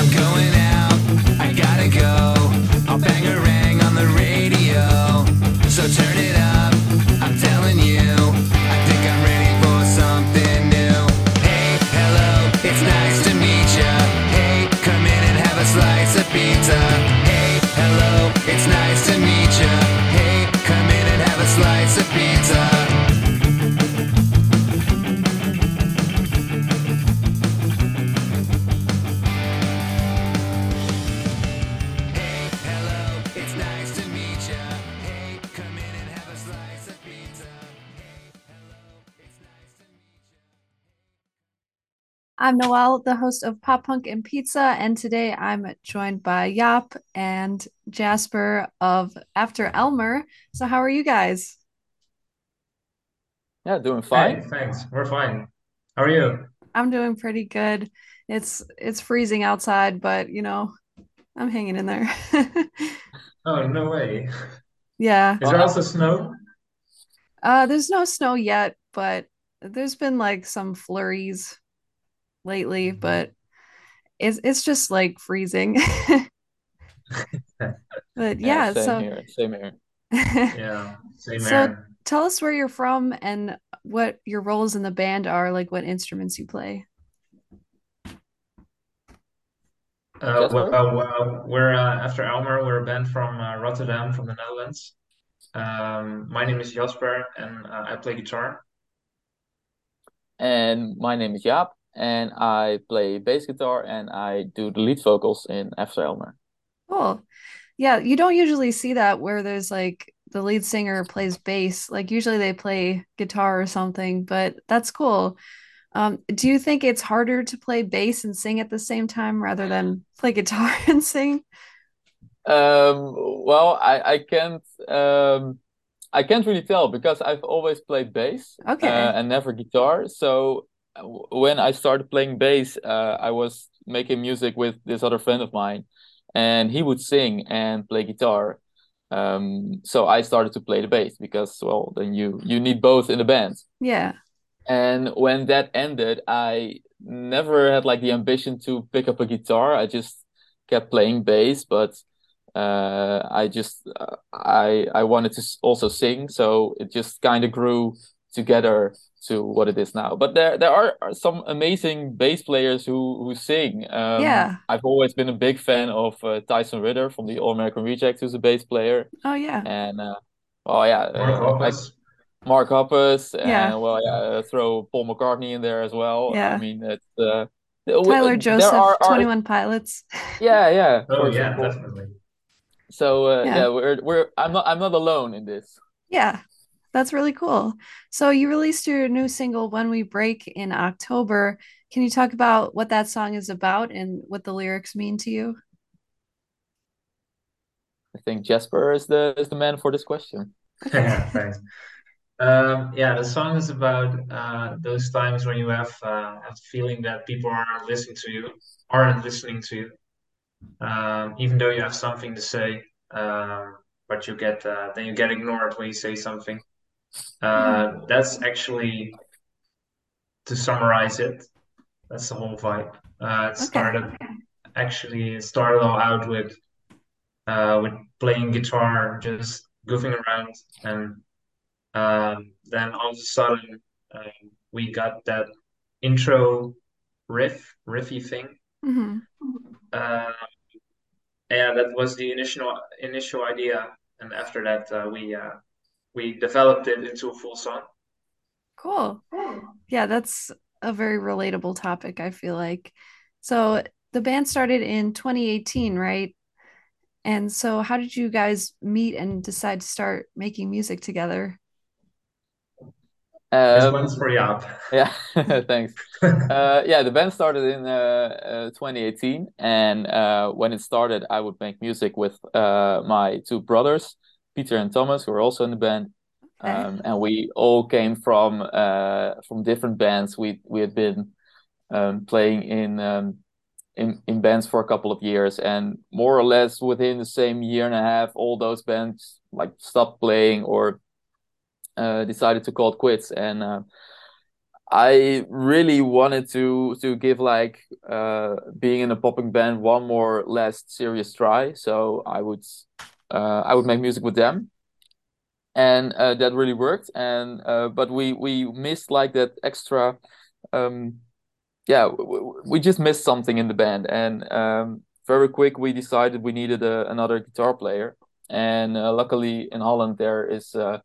I'm going I'm Noelle, the host of Pop Punk and Pizza, and today I'm joined by Jaap and Jasper of After Elmer. So, how are you guys? Yeah, doing Hey, fine. thanks. We're fine. How are you? I'm doing pretty good. It's it's freezing outside, but you know, I'm hanging in there. Oh, no way. Yeah. Is there also snow? Uh, there's no snow yet, but there's been like some flurries lately, but it's it's just like freezing. But yeah, yeah, same so here, same here. Yeah, same So here. tell us where you're from and what your roles in the band are, like what instruments you play. Uh, well, Jasper? well, we're uh, after Elmer. We're a band from uh, Rotterdam, from the Netherlands. Um, my name is Jasper, and uh, I play guitar. And my name is Jaap, and I play bass guitar and I do the lead vocals in After Elmer. Cool. Yeah, you don't usually see that where there's like the lead singer plays bass. Like usually they play guitar or something, but that's cool. Um, do you think it's harder to play bass and sing at the same time rather than play guitar and sing? Um, well, I I can't um I can't really tell because I've always played bass uh, Okay. and never guitar. So uh, when I started playing bass, uh, I was making music with this other friend of mine, and he would sing and play guitar. Um, so I started to play the bass because, well, then you you need both in the band. Yeah. And when that ended, I never had like the ambition to pick up a guitar. I just kept playing bass, but uh, I just uh, I I wanted to also sing, so it just kind of grew together to what it is now. But there there are, are some amazing bass players who who sing. Um, Yeah. I've always been a big fan of uh, Tyson Ritter from the All American Rejects, who's a bass player, Oh yeah. and uh, oh yeah, Mark uh, I Mark Hoppus, Yeah. well, yeah, uh, throw Paul McCartney in there as well. Yeah, I mean, it's uh, Tyler Joseph, are are 21 Pilots. yeah, yeah, Oh yeah, example. definitely. So uh, Yeah. yeah, we're we're I'm not I'm not alone in this. Yeah. That's really cool. So you released your new single When We Break in October. Can you talk about what that song is about and what the lyrics mean to you? I think Jasper is the is the man for this question. Okay. Thanks. Um, yeah, the song is about uh, those times when you have uh, have the feeling that people aren't listening to you, aren't listening to you, um, even though you have something to say, um, but you get uh, then you get ignored when you say something. Uh, that's actually to summarize it. That's the whole vibe. Uh, it Okay. started actually it started all out with uh, with playing guitar, just goofing around, and um, then all of a sudden um, we got that intro riff, riffy thing. hmm Uh, yeah, that was the initial initial idea, and after that uh, we uh, we developed it into a full song. Cool. Yeah, that's a very relatable topic, I feel like. So the band started in 2018, right? And so how did you guys meet and decide to start making music together? This Um, one's for Jaap. yeah, thanks. Uh, yeah, the band started in uh, uh, 2018, and uh, when it started, I would make music with uh, my two brothers, Peter and Thomas, who are also in the band. Okay. Um, and we all came from uh, from different bands. We we had been um, playing in um, in in bands for a couple of years, and more or less within the same year and a half, all those bands like stopped playing or uh, decided to call it quits. And uh, I really wanted to to give like uh being in a pop punk band one more last serious try. So I would uh I would make music with them. And uh, that really worked. And uh but we we missed like that extra um yeah, we just missed something in the band. And um very quick we decided we needed a, another guitar player. And uh, luckily in Holland there is uh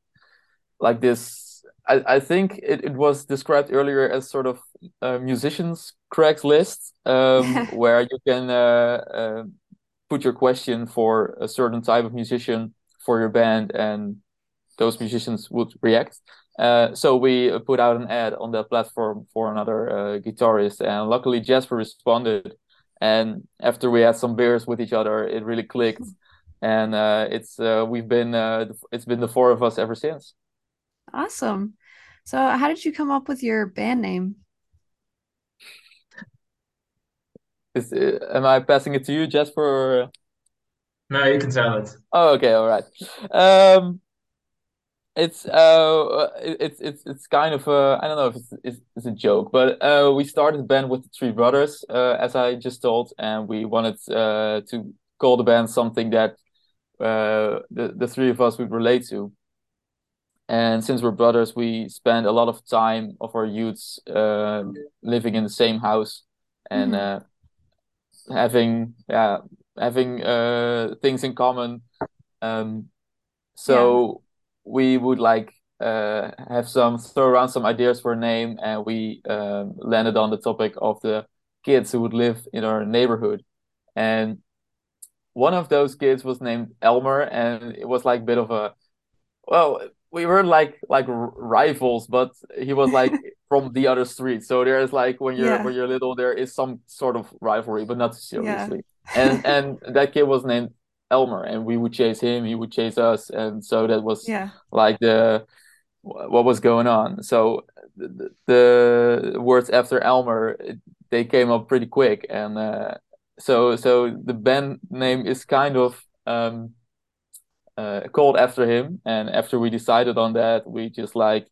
like this I, I think it, it was described earlier as sort of a musicians Craigslist um, where you can uh, uh, put your question for a certain type of musician for your band and those musicians would react. Uh, so we put out an ad on that platform for another uh, guitarist and luckily Jasper responded and after we had some beers with each other it really clicked and uh, it's uh, we've been it's been the four of us ever since. Awesome. So, how did you come up with your band name? Is, uh, am I passing it to you, Jasper? Or... No, you can tell it. Oh, okay, all right. Um, it's uh, it's it's it's kind of a I don't know if it's it's, it's a joke, but uh, we started the band with the three brothers, uh, as I just told, and we wanted uh to call the band something that uh the the three of us would relate to and since we're brothers we spend a lot of time of our youths uh, living in the same house and mm-hmm. uh, having yeah having uh, things in common um, so yeah. we would like uh, have some throw around some ideas for a name and we um, landed on the topic of the kids who would live in our neighborhood and one of those kids was named Elmer and it was like a bit of a well we were like like rivals, but he was like from the other street. So there's like when you're yeah. when you're little, there is some sort of rivalry, but not seriously. Yeah. and and that kid was named Elmer, and we would chase him, he would chase us, and so that was yeah. like the what was going on. So the, the words after Elmer they came up pretty quick, and uh, so so the band name is kind of um, uh, called after him. And after we decided on that, we just like,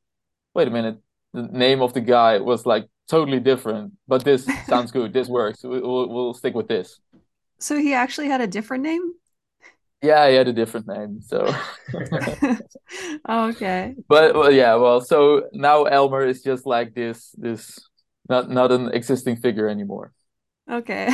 wait a minute, the name of the guy was like totally different, but this sounds good. This works. We, will we'll stick with this. So he actually had a different name. Yeah, he had a different name. So okay. But well, yeah, well, so now Elmer is just like this, this not not an existing figure anymore. Okay,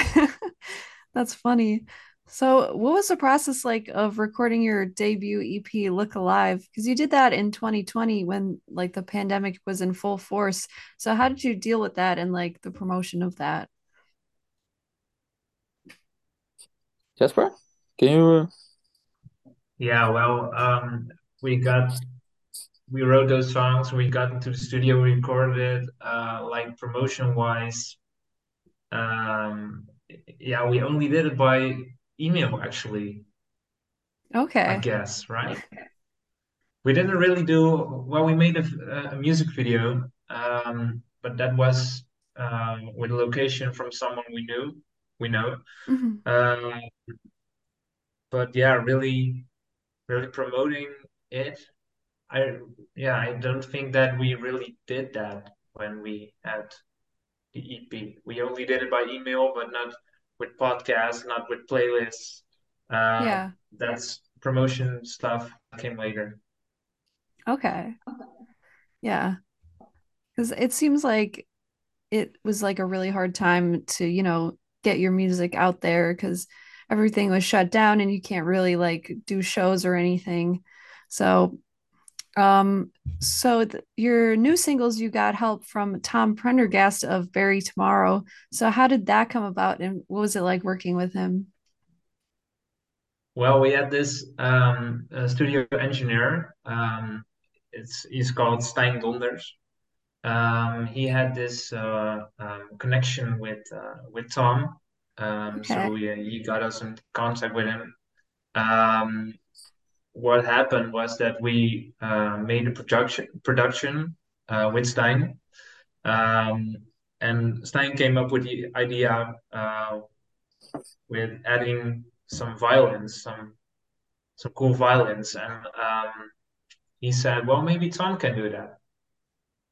that's funny. So, what was the process like of recording your debut EP, Look Alive? Because you did that in 2020 when like the pandemic was in full force. So, how did you deal with that and like the promotion of that? Jasper, can you? Yeah, well, um, we got we wrote those songs. We got into the studio, we recorded it. Uh, like promotion wise, um, yeah, we only did it by email actually. Okay. I guess, right? We didn't really do well. We made a, a music video, um, but that was uh, with a location from someone we knew, we know. Mm-hmm. Uh, but yeah, really, really promoting it. I yeah, I don't think that we really did that when we had the EP. We only did it by email, but not with podcasts, not with playlists. Uh, yeah, that's promotion stuff came later. Okay. Yeah, because it seems like it was like a really hard time to you know get your music out there because everything was shut down and you can't really like do shows or anything. So um, so th- your new singles, you got help from Tom Prendergast of Bury Tomorrow. So how did that come about, and what was it like working with him? Well, we had this um, studio engineer. Um, it's he's called Stijn Donders. Um, he had this uh, um, connection with uh, with Tom, um, okay. so he, he got us in contact with him. What happened was that we uh, made a production production uh, with Stijn, um, and Stijn came up with the idea uh, with adding some violins, some some cool violins, and um, he said, "Well, maybe Tom can do that."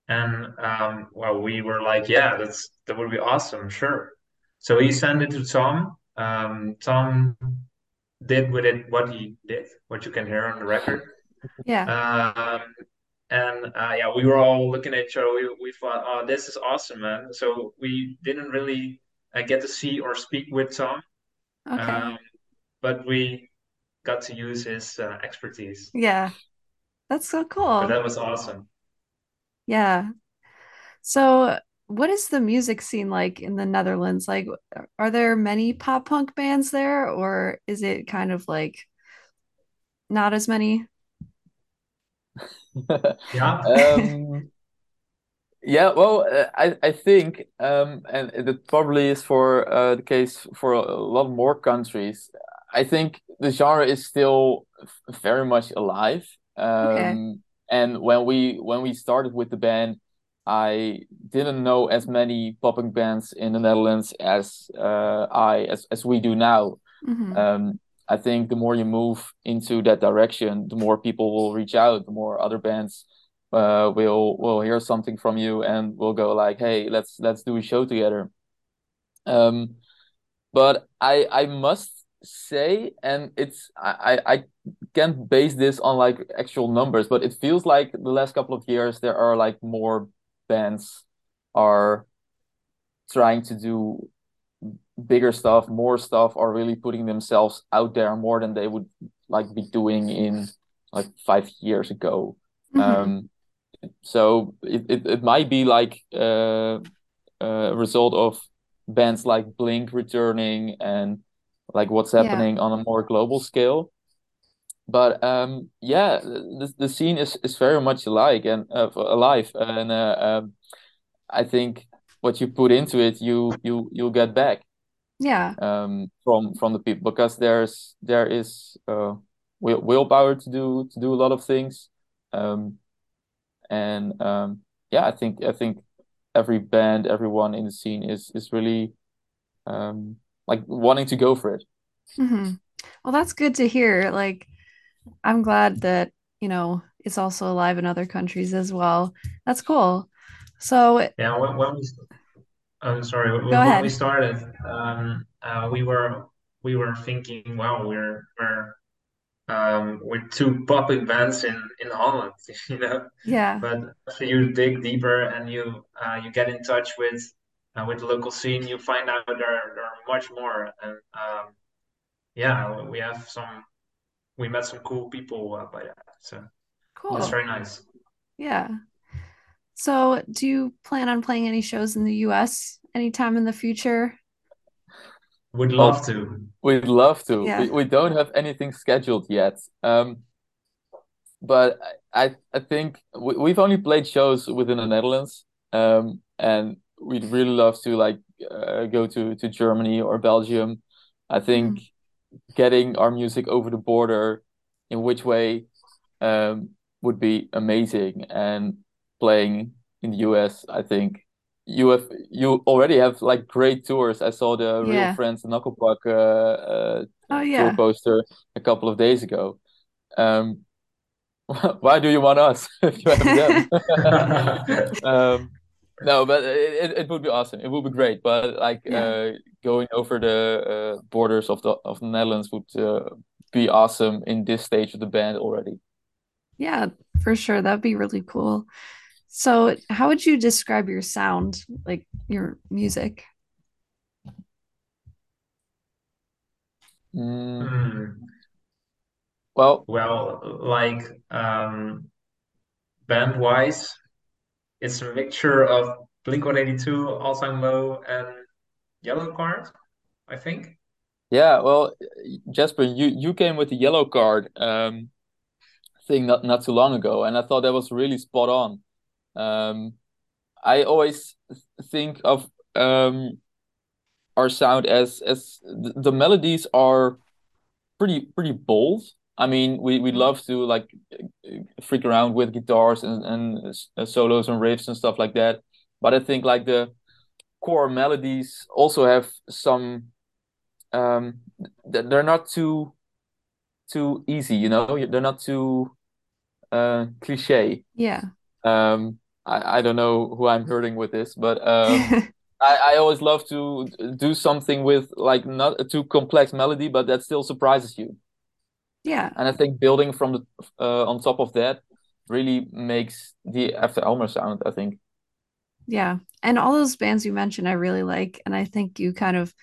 And um, well, we were like, yeah, that's that would be awesome, sure. So he sent it to Tom. Um, Tom did with it what he did, what you can hear on the record. Yeah. Um, and uh, yeah, we were all looking at each other. We, we thought, oh, this is awesome, man. So we didn't really uh, get to see or speak with Tom, Okay. um, but we got to use his uh, expertise. Yeah. That's so But cool. that was awesome. Yeah. So, what is the music scene like in the Netherlands? Like, are there many pop punk bands there, or is it kind of like not as many? Yeah. Um, yeah, well, uh, I I think, um, and it probably is for uh, the case for a lot more countries. I think the genre is still very much alive. Okay. Um, and when we when we started with the band, I didn't know as many pop punk bands in the Netherlands as uh, I as as we do now. hmm Um, I think the more you move into that direction, the more people will reach out, the more other bands uh, will will hear something from you and will go like, "Hey, let's let's do a show together." Um, but I I must say, and it's I I I can't base this on like actual numbers, but it feels like the last couple of years there are like more bands are trying to do bigger stuff, more stuff, are really putting themselves out there more than they would like be doing in like five years ago. hmm Um, so it, it, it might be like uh, a result of bands like Blink returning and like what's Yeah. happening on a more global scale. But um, yeah, the, the scene is, is very much alike and uh, alive, and uh, um, I think what you put into it, you you you'll get back Yeah. um, from from the people because there's there is uh, will, willpower to do to do a lot of things, um, and um, yeah, I think I think every band, everyone in the scene is is really um, like wanting to go for it. hmm Well, that's good to hear. Like, I'm glad that, you know, it's also alive in other countries as well. That's cool. So, Yeah. When, when we, I'm sorry, when, when we started, um, uh, we were we were thinking, wow, we're we're um, with two pop punk bands in in Holland, you know. Yeah. But after you dig deeper and you uh, you get in touch with uh, with the local scene, you find out there there are much more. And um, yeah, we have some we met some cool people uh, by that, so it's Cool. very nice. Yeah. So, do you plan on playing any shows in the US anytime in the future? Would love Well, to. we'd love to. We Yeah. we don't have anything scheduled yet. Um, but I I think we, we've only played shows within the Netherlands. Um, and we'd really love to like uh, go to to Germany or Belgium. I think hmm getting our music over the border in which way um, would be amazing. And playing in the US, I think you have you already have like great tours. I saw the Real Yeah. Friends Knucklepuck uh, uh, Oh, tour poster a couple of days ago. Um, why do you want us if you have them? Um, no, but it, it it would be awesome. It would be great. But like Yeah. uh, going over the uh, borders of the of the Netherlands would uh, be awesome in this stage of the band already. Yeah, for sure. That'd be really cool. So, how would you describe your sound, like your music? Mm, well, Well, like um, band-wise, it's a mixture of Blink-182, All Time Low, and Yellowcard, I think. yeah, well, Jasper, you you came with the Yellowcard um thing not not too long ago, and I thought that was really spot on. Um, I always think of um our sound as as the melodies are pretty pretty bold. I mean, we we Mhm. love to like freak around with guitars and and uh, solos and riffs and stuff like that. But I think like the core melodies also have some um they're not too too easy, you know? They're not too uh cliche. Yeah. Um I, I don't know who I'm hurting with this, but um, I, I always love to do something with like not a too complex melody, but that still surprises you. Yeah. And I think building from the uh, on top of that really makes the After Elmer sound, I think. Yeah. And all those bands you mentioned, I really like. And I think you kind of,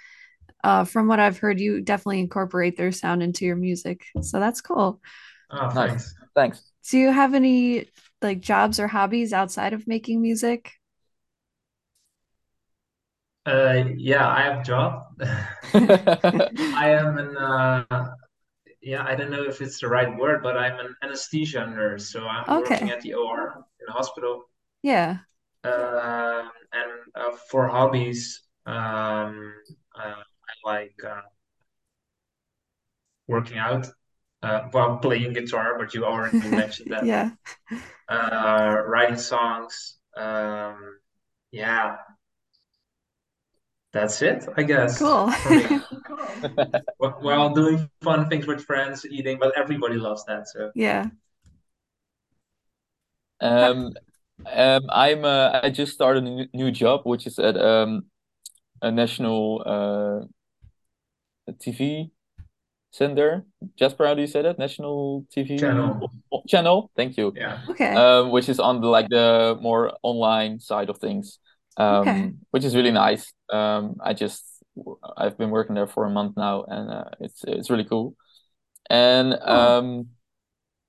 uh, from what I've heard, you definitely incorporate their sound into your music. So that's cool. Oh, Nice. thanks. Thanks. Do you have any like jobs or hobbies outside of making music? Uh, yeah, I have a job. I am an uh, yeah, I don't know if it's the right word, but I'm an anesthesia nurse, so I'm working Okay. at the OR in the hospital. Yeah. Um, and uh, for hobbies, um, uh, I like uh, working out, uh, well, playing guitar, but you already mentioned that. Yeah. Uh, writing songs. Um, yeah, that's it, I guess, Cool. for me. Wh- While doing fun things with friends, eating, but everybody loves that, so. Yeah. Um, um, I'm uh, I just started a new, new job, which is at um a national uh TV center. Jasper, how do you say that? National TV Channel. channel. Thank you. Yeah. Okay. Um, which is on the like the more online side of things. Okay. Um, which is really nice. Um, I just I've been working there for a month now, and uh, it's it's really cool. And um,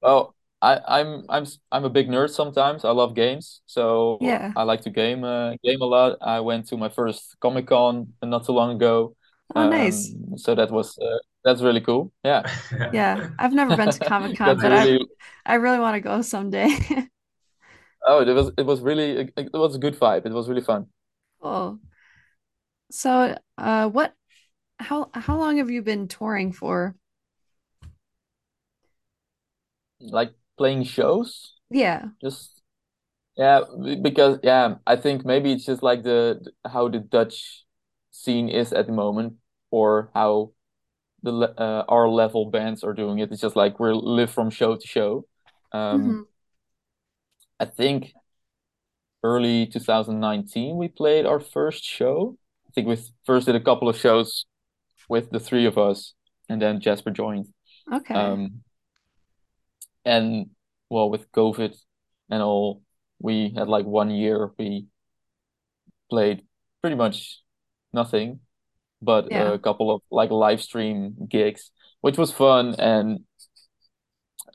well, I I'm I'm I'm a big nerd sometimes. I love games, so Yeah. I like to game uh, game a lot. I went to my first Comic-Con not too long ago. Oh, nice. Um, so that was uh, that's really cool. Yeah. Yeah. I've never been to Comic-Con, but I really I really want to go someday. oh, it was it was really it was a good vibe. It was really fun. Cool. So, uh, what, how, how long have you been touring for? Like playing shows, Yeah. just yeah, because yeah, I think maybe it's just like the how the Dutch scene is at the moment, or how the uh, our level bands are doing it. It's just like we live from show to show. Um, hmm I think early 2019 we played our first show. Think we first did a couple of shows with the three of us, and then Jasper joined. Okay. Um, and well, with COVID and all, we had like one year we played pretty much nothing, but Yeah. a couple of like live stream gigs, which was fun and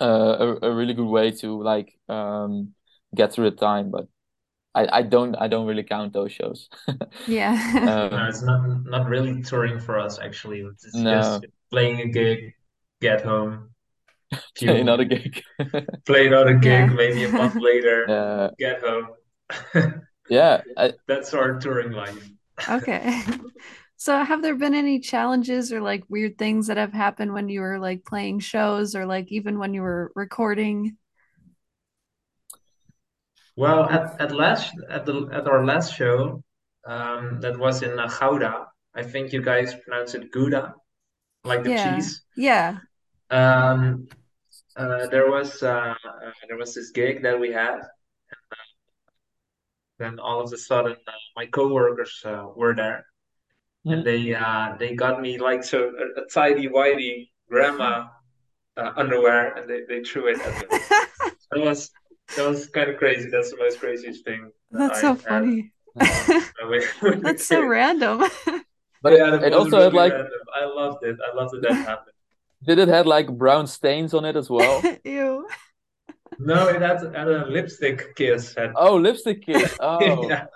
uh, a, a really good way to like um get through the time. But I, I don't I don't really count those shows. Yeah. No, Um, it's not not really touring for us, actually. It's no, just playing a gig, get home, play another puke, gig. play another gig, Yeah. maybe a month later, Uh, get home. yeah, I, That's our touring life. Okay. So have there been any challenges or like weird things that have happened when you were like playing shows or like even when you were recording? Well, at at last at the at our last show, um, that was in uh, Gouda. I think you guys pronounce it Gouda, like the Yeah. cheese. Yeah. Um, uh, there was uh, uh, there was this gig that we had. and Then all of a sudden, uh, my coworkers uh, were there, and they uh, they got me like so a, a tidy whitey grandma uh, underwear, and they, they threw it at me. That was that was kind of crazy. That's the most craziest thing That's I so had funny. with, with a That's so random. but Yeah, it, it was also had like random. I loved it. I loved that that happened. did it had like brown stains on it as well? Ew. No, it had, had a lipstick kiss. Had, Oh, lipstick kiss. Oh, yeah.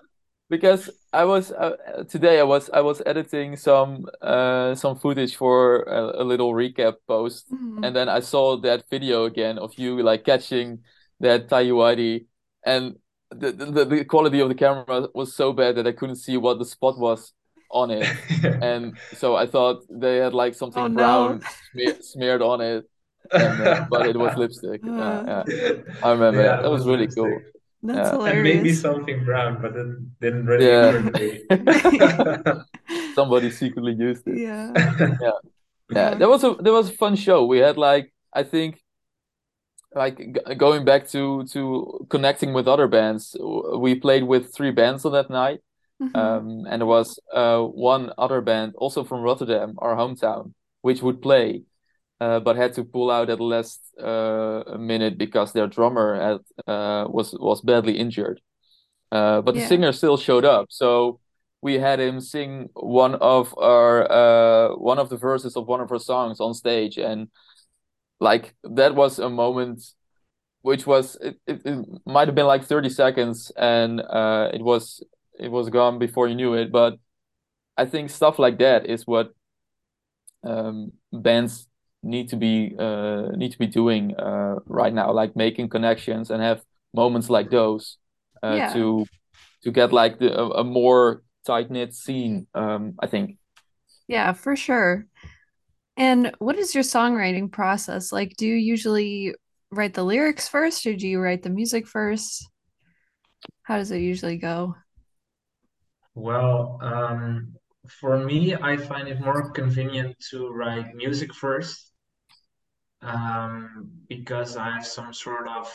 because I was uh, today I was I was editing some uh some footage for a, a little recap post, Mhm. and then I saw that video again of you like catching that tidy whitey, and the, the the quality of the camera was so bad that I couldn't see what the spot was on it, and so I thought they had like Oh something no. brown smear, smeared on it, and uh, but it was lipstick. Yeah, Uh, yeah, I remember Yeah, that. it That was was really cool. lipstick. that's Yeah. And maybe something brown, but it didn't really Yeah. occur to me. Somebody secretly used it. Yeah. Yeah, Yeah. that was a that was a fun show. We had like I think like g- going back to to connecting with other bands, we played with three bands on that night. Mhm. Um, and there was uh one other band also from Rotterdam, our hometown, which would play, uh, but had to pull out at the last uh minute because their drummer had uh was was badly injured. Uh, but the Yeah. singer still showed up, so we had him sing one of our uh one of the verses of one of our songs on stage, and like that was a moment which was it, it, it might have been like 30 seconds and uh it was it was gone before you knew it but I think stuff like that is what um bands need to be uh need to be doing uh right now like making connections and have moments like those uh Yeah. to to get like the a, a more tight-knit scene um I think Yeah, for sure. And what is your songwriting process? Like, do you usually write the lyrics first, or do you write the music first? How does it usually go? Well, um, for me, I find it more convenient to write music first, um, because I have some sort of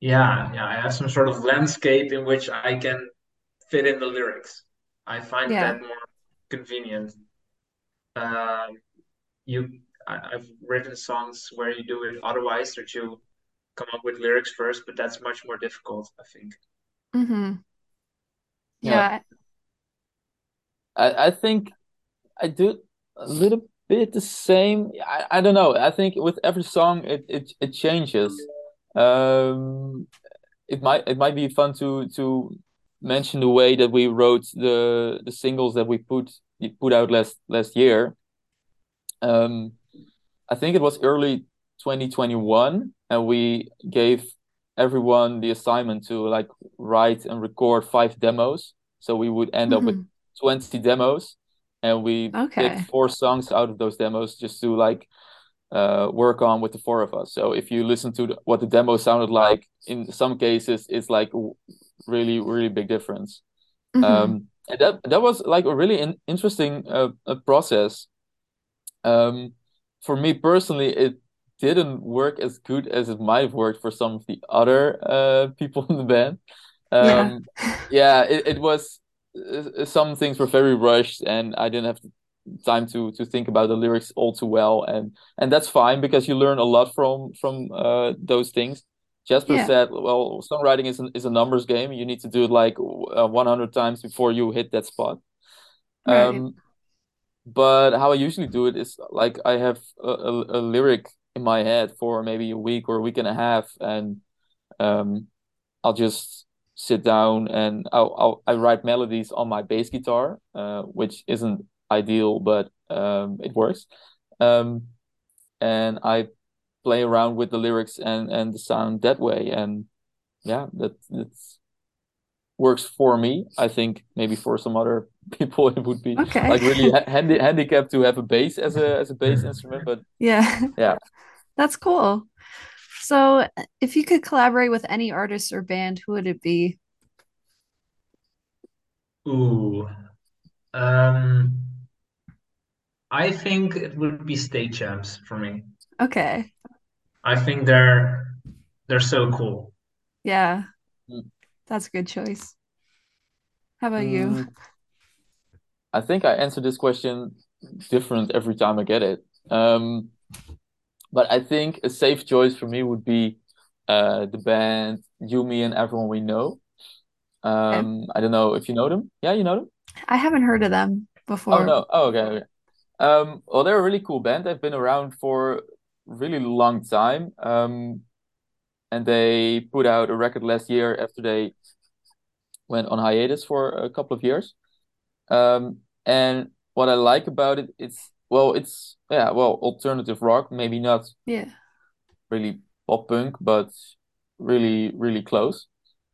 yeah, yeah, I have some sort of landscape in which I can fit in the lyrics. I find Yeah. that more convenient. Um, you, I, I've written songs where you do it otherwise, that you come up with lyrics first, but that's much more difficult, I think. Mm-hmm. yeah Yeah. I I think I do a little bit the same. I, I don't know. I think with every song it it, it changes. Um, it might it might be fun to to mention the way that we wrote the the singles that we put put out last last year. Um, I think it was early 2021, and we gave everyone the assignment to like write and record five demos. So we would end up with hmm 20 demos, and we picked four songs out of those demos just to like uh, work on with the four of us. So if you listen to the, what the demo sounded like, in some cases, it's like really, really big difference. hmm Um, that that was like a really in, interesting uh, uh, process. Um, for me personally, it didn't work as good as it might have worked for some of the other uh, people in the band. Yeah. Um, yeah, it, it was uh, some things were very rushed, and I didn't have time to to think about the lyrics all too well, and and that's fine because you learn a lot from from uh, those things. Jasper Yeah. said, "Well, songwriting is an, is a numbers game. You need to do it like uh, 100 times before you hit that spot." Right. Um, but how I usually do it is like I have a, a, a lyric in my head for maybe a week or a week and a half, and um, I'll just sit down and I'll, I'll I write melodies on my bass guitar, uh, which isn't ideal, but um, it works. Um, and I play around with the lyrics and and the sound that way, and yeah, that that's works for me. I think maybe for some other people it would be Okay. like really ha handi handicapped to have a bass as a as a bass instrument, but Yeah. yeah. That's cool. So, if you could collaborate with any artist or band, who would it be? Ooh, um, I think it would be State Champs for me. Okay. I think they're they're so cool. Yeah, Mm, that's a good choice. How about you? mm, I think I answer this question different every time I get it. Um, but I think a safe choice for me would be uh the band You, Me, and Everyone We Know. Okay. Um, I don't know if you know them. Yeah, you know them? I haven't heard of them before. Oh no. Oh, okay, okay. Um, well, they're a really cool band. They've been around for a really long time. Um, and they put out a record last year after they went on hiatus for a couple of years. Um, and what I like about it, it's well, it's yeah, well, alternative rock, maybe not Yeah. really pop punk, but really, really close.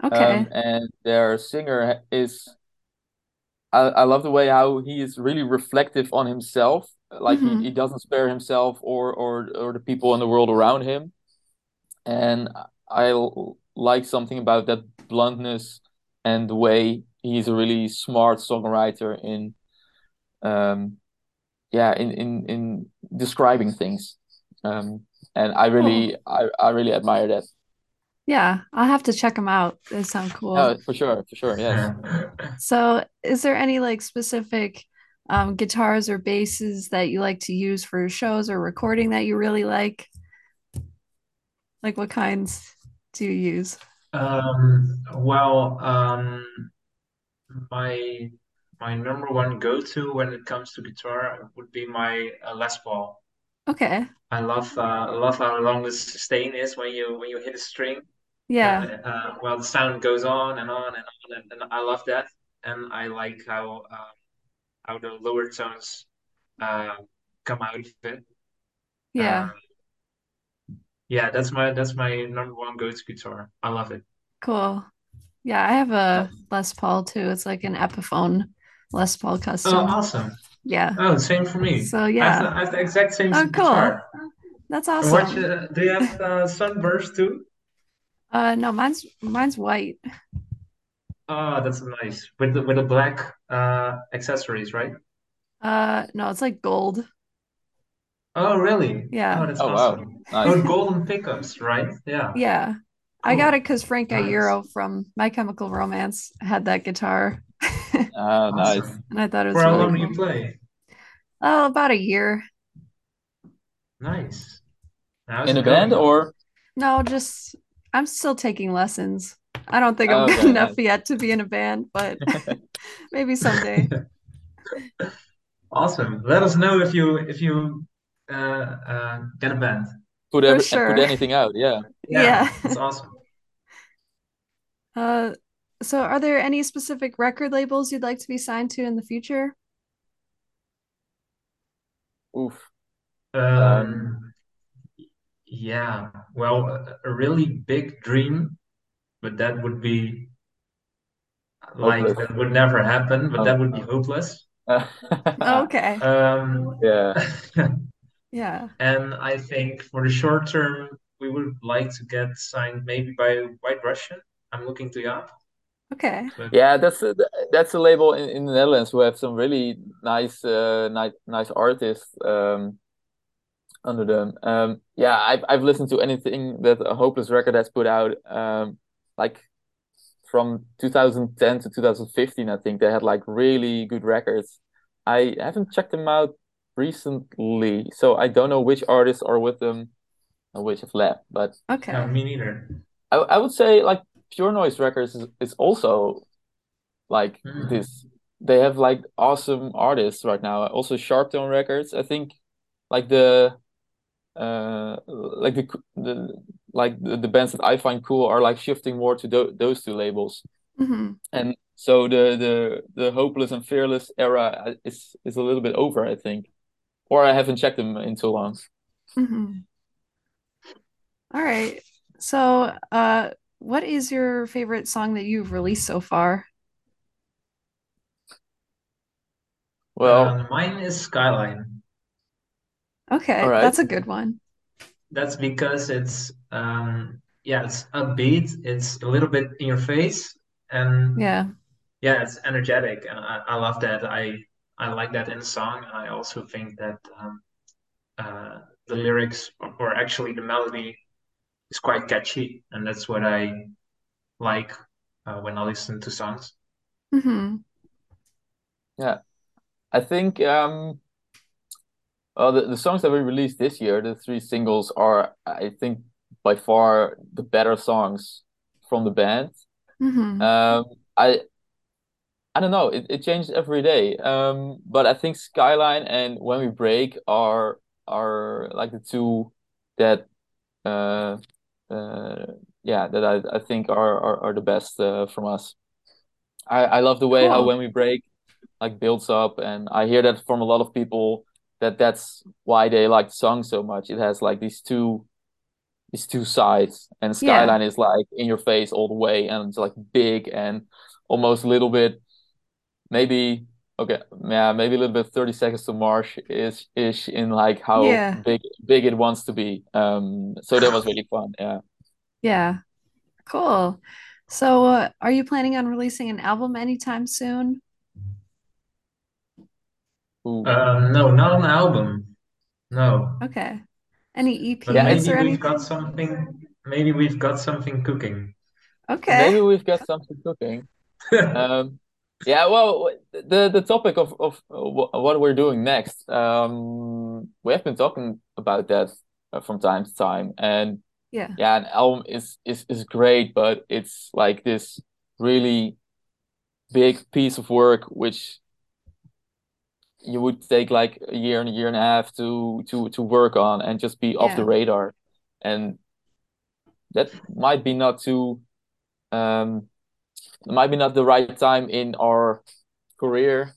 Okay. Um, and their singer is I, I love the way how he is really reflective on himself. Like he, hmm he doesn't spare himself or or or the people in the world around him. And I like something about that bluntness and the way he's a really smart songwriter in um yeah in in in describing things. Um and I Cool. really I, I really admire that. Yeah, I'll have to check them out. They sound cool. Oh, for sure, for sure, yes. So, is there any like specific um, guitars or basses that you like to use for shows or recording that you really like? Like, what kinds do you use? Um, well, um, my my number one go-to when it comes to guitar would be my uh, Les Paul. Okay. I love uh, I love how long the sustain is when you when you hit a string, Yeah. uh, well, the sound goes on and on and on, and, and I love that. And I like how uh, how the lower tones uh, come out of it. Yeah. Um, yeah, that's my that's my number one go-to guitar. I love it. Cool. Yeah, I have a Les Paul too. It's like an Epiphone Les Paul custom. Oh, awesome. Yeah. Oh, same for me. So, I have the, yeah. I have the exact same Oh, cool. guitar. That's And what awesome. do you have uh, sunburst too? Uh, no, mine's mine's white. Oh, that's nice. With the with the black uh accessories, right? Uh, no, it's like gold. Oh, really? Oh, Yeah. that's Oh wow, nice. Oh, golden pickups, right? Yeah. Yeah. I got it because Frank Nice. Iero from My Chemical Romance had that guitar. Ah, nice. And I thought it For was how really long do you cool. play? Oh, about a year. Nice. How's In a band or? No, just I'm still taking lessons. I don't think I'm Oh, good okay, enough yet to be in a band, but maybe someday. Awesome. Let us know if you if you uh uh get a band. Put For every put anything out, yeah. Yeah, Yeah. that's awesome. Uh, so are there any specific record labels you'd like to be signed to in the future? Oof. Um, Um, yeah. Well, a, a really big dream, but that would be like hopeless. that would never happen, but Oh, that would be oh. hopeless. Okay. Um, Yeah. Yeah. and I think for the short term, we would like to get signed maybe by White Russian. I'm looking to Jaap, Okay. but Yeah, that's a, that's a label in, in the Netherlands who have some really nice uh nice nice artists um under them. Um yeah, I've I've listened to anything that a Hopeless record has put out. Um like from 2010 to 2015, I think they had like really good records. I haven't checked them out recently, so I don't know which artists are with them and which have left. But no, Okay. me neither. I I would say like Pure Noise Records is, is also like Hmm. this. They have like awesome artists right now. Also Sharptone Records, I think like the uh like the the like the, the bands that I find cool are like shifting more to tho those two labels. hmm And so the the the Hopeless and Fearless era uh, is is a little bit over, I think. Or I haven't checked them in too long. hmm All right. So, uh, what is your favorite song that you've released so far? Well, Um, mine is Skyline. All Okay, right. that's a good one. That's because it's um yeah, it's upbeat, it's a little bit in your face, and Yeah. yeah, it's energetic, and I, I love that. I I like that in the song, I also think that um uh the lyrics or, or actually the melody is quite catchy, and that's what I like uh, when I listen to songs. Mm-hmm. Yeah. I think um well the, the songs that we released this year, the three singles are I think by far the better songs from the band. hmm Um I I don't know, it, it changes every day. Um but I think Skyline and When We Break are are like the two that uh uh yeah that I, I think are, are are the best uh, from us. I I love the way how When We Break like builds up and I hear that from a lot of people that that's why they like the song so much. It has like these two these two sides and Yeah. Skyline is like in your face all the way and it's like big and almost a little bit maybe okay yeah maybe a little bit 30 Seconds to Mars is ish in like how Yeah. big big it wants to be. Um so that was really fun. Yeah. Yeah. Cool. So, uh, are you planning on releasing an album anytime soon? Ooh. Um, no, not an album. No. Okay. Any EPs But Yeah, maybe or we've anything? got something. Maybe we've got something cooking. Okay. Maybe we've got something cooking. Um, yeah, well, the the topic of of uh, wh- what we're doing next, um, we have been talking about that uh, from time to time, and Yeah. yeah, an album is is is great, but it's like this really big piece of work which you would take like a year and a year and a half to to to work on and just be off the radar, and that might be not too um might be not the right time in our career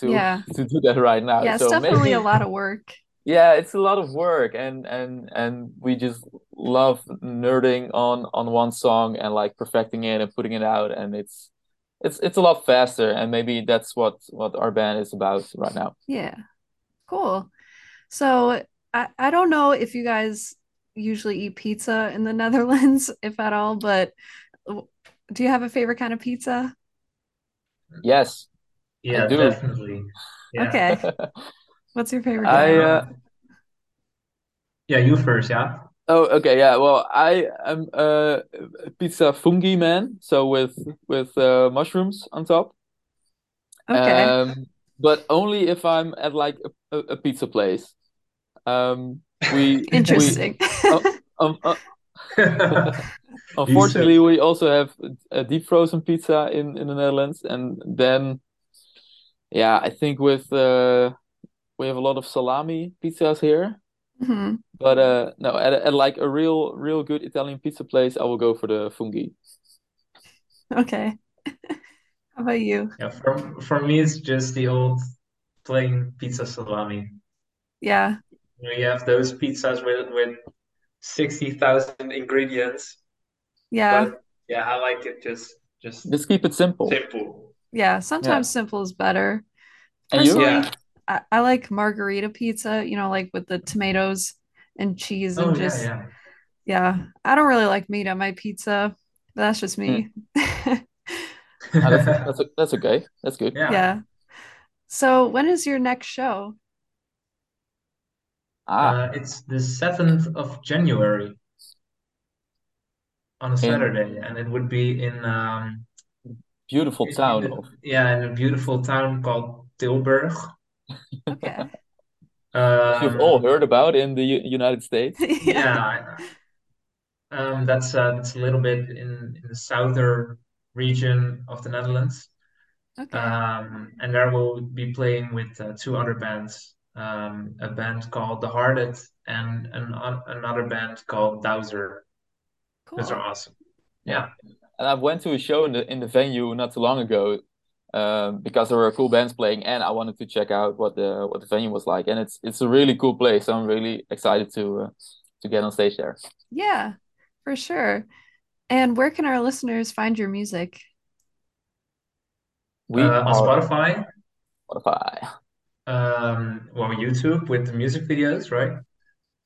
to Yeah. to do that right now. Yeah, it's So definitely a lot of work. yeah, it's a lot of work and and and we just love nerding on on one song and like perfecting it and putting it out and it's it's it's a lot faster and maybe that's what what our band is about right now. Yeah. Cool. So I, I don't know if you guys usually eat pizza in the Netherlands, if at all, but do you have a favorite kind of pizza? Yes. Yeah, do. definitely. Yeah. Okay. What's your favorite I uh Yeah, you first, yeah. Oh, okay, yeah. Well, I am a pizza fungi man, so with with uh, mushrooms on top. Okay. Um, but only if I'm at like a, a, a pizza place. Um, we we Interesting. um, uh, unfortunately we also have a deep frozen pizza in in the Netherlands, and then yeah, I think with uh we have a lot of salami pizzas here. Mhm. But uh no, at, at like a real real good Italian pizza place, I will go for the fungi. Okay. How about you? Yeah, for for me it's just the old plain pizza salami. Yeah. You know, you have those pizzas with with 60,000 ingredients, Yeah. but yeah, I like it just just Just keep it simple. simple. Yeah. Sometimes simple is better. And you? Personally, Yeah. I, I like margarita pizza, you know, like with the tomatoes and cheese and Oh just yeah. yeah. I don't really like meat on my pizza, but that's just me. Ah, that's that's that's okay. That's good. Yeah. Yeah. So when is your next show? Ah, Uh, it's the 7th of January on a in Saturday, and it would be in um beautiful in, in town the, of yeah, in a beautiful town called Tilburg. Okay. which you've all Um, heard about in the U United States. Yeah. yeah, um, that's uh, that's a little bit in, in the southern region of the Netherlands. Okay. Um, and there we'll be playing with uh, two other bands, um, a band called The Hearted and an, another band called Dowser. Cool. Those are awesome. Yeah. Yeah. And I went to a show in the in the venue not too long ago, um, because there were cool bands playing, and I wanted to check out what the what the venue was like. And it's it's a really cool place. So I'm really excited to uh, to get on stage there. Yeah, for sure. And where can our listeners find your music? We Uh, on are Spotify, Spotify. um, well, YouTube with the music videos, right?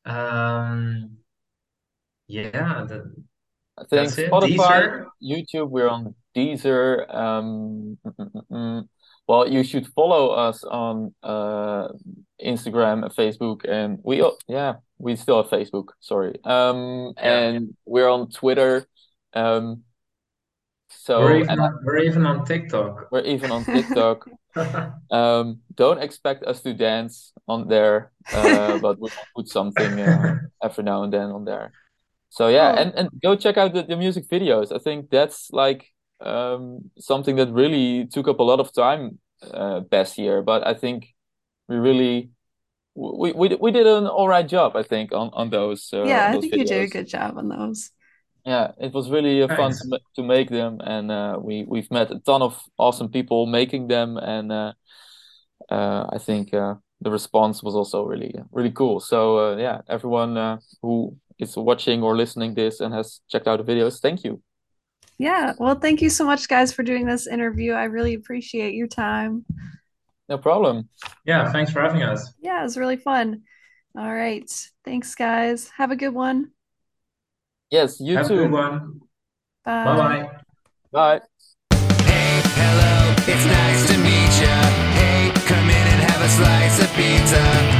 Um, yeah, the, I think that's it. Spotify, YouTube, we're on Deezer. Um, mm, mm, mm, well, you should follow us on uh, Instagram and Facebook, and we yeah, we still have Facebook. Sorry. Um, and we're on Twitter. Um, We're so even and on, we're even on TikTok. we're even on TikTok. Um, don't expect us to dance on there, uh, but we'll put something uh, every now and then on there. So yeah, Cool. and and go check out the, the music videos. I think that's like um something that really took up a lot of time uh past year, but I think we really we we we did an all right job, I think, on on those uh, Yeah, on I those think you did a good job on those. Yeah, it was really uh, fun to Nice. ma to make them, and uh, we we've met a ton of awesome people making them, and uh, uh, I think uh, the response was also really really cool. So uh, yeah, everyone uh, who is watching or listening this and has checked out the videos, thank you. Yeah, well, thank you so much, guys, for doing this interview. I really appreciate your time. No problem. Yeah, thanks for having us. Yeah, it was really fun. All right. Thanks, guys. Have a good one. Yes, you Have a good too. one. Bye. Bye-bye. Bye. Hey, hello, it's nice to meet ya. Hey, come in and have a slice of pizza.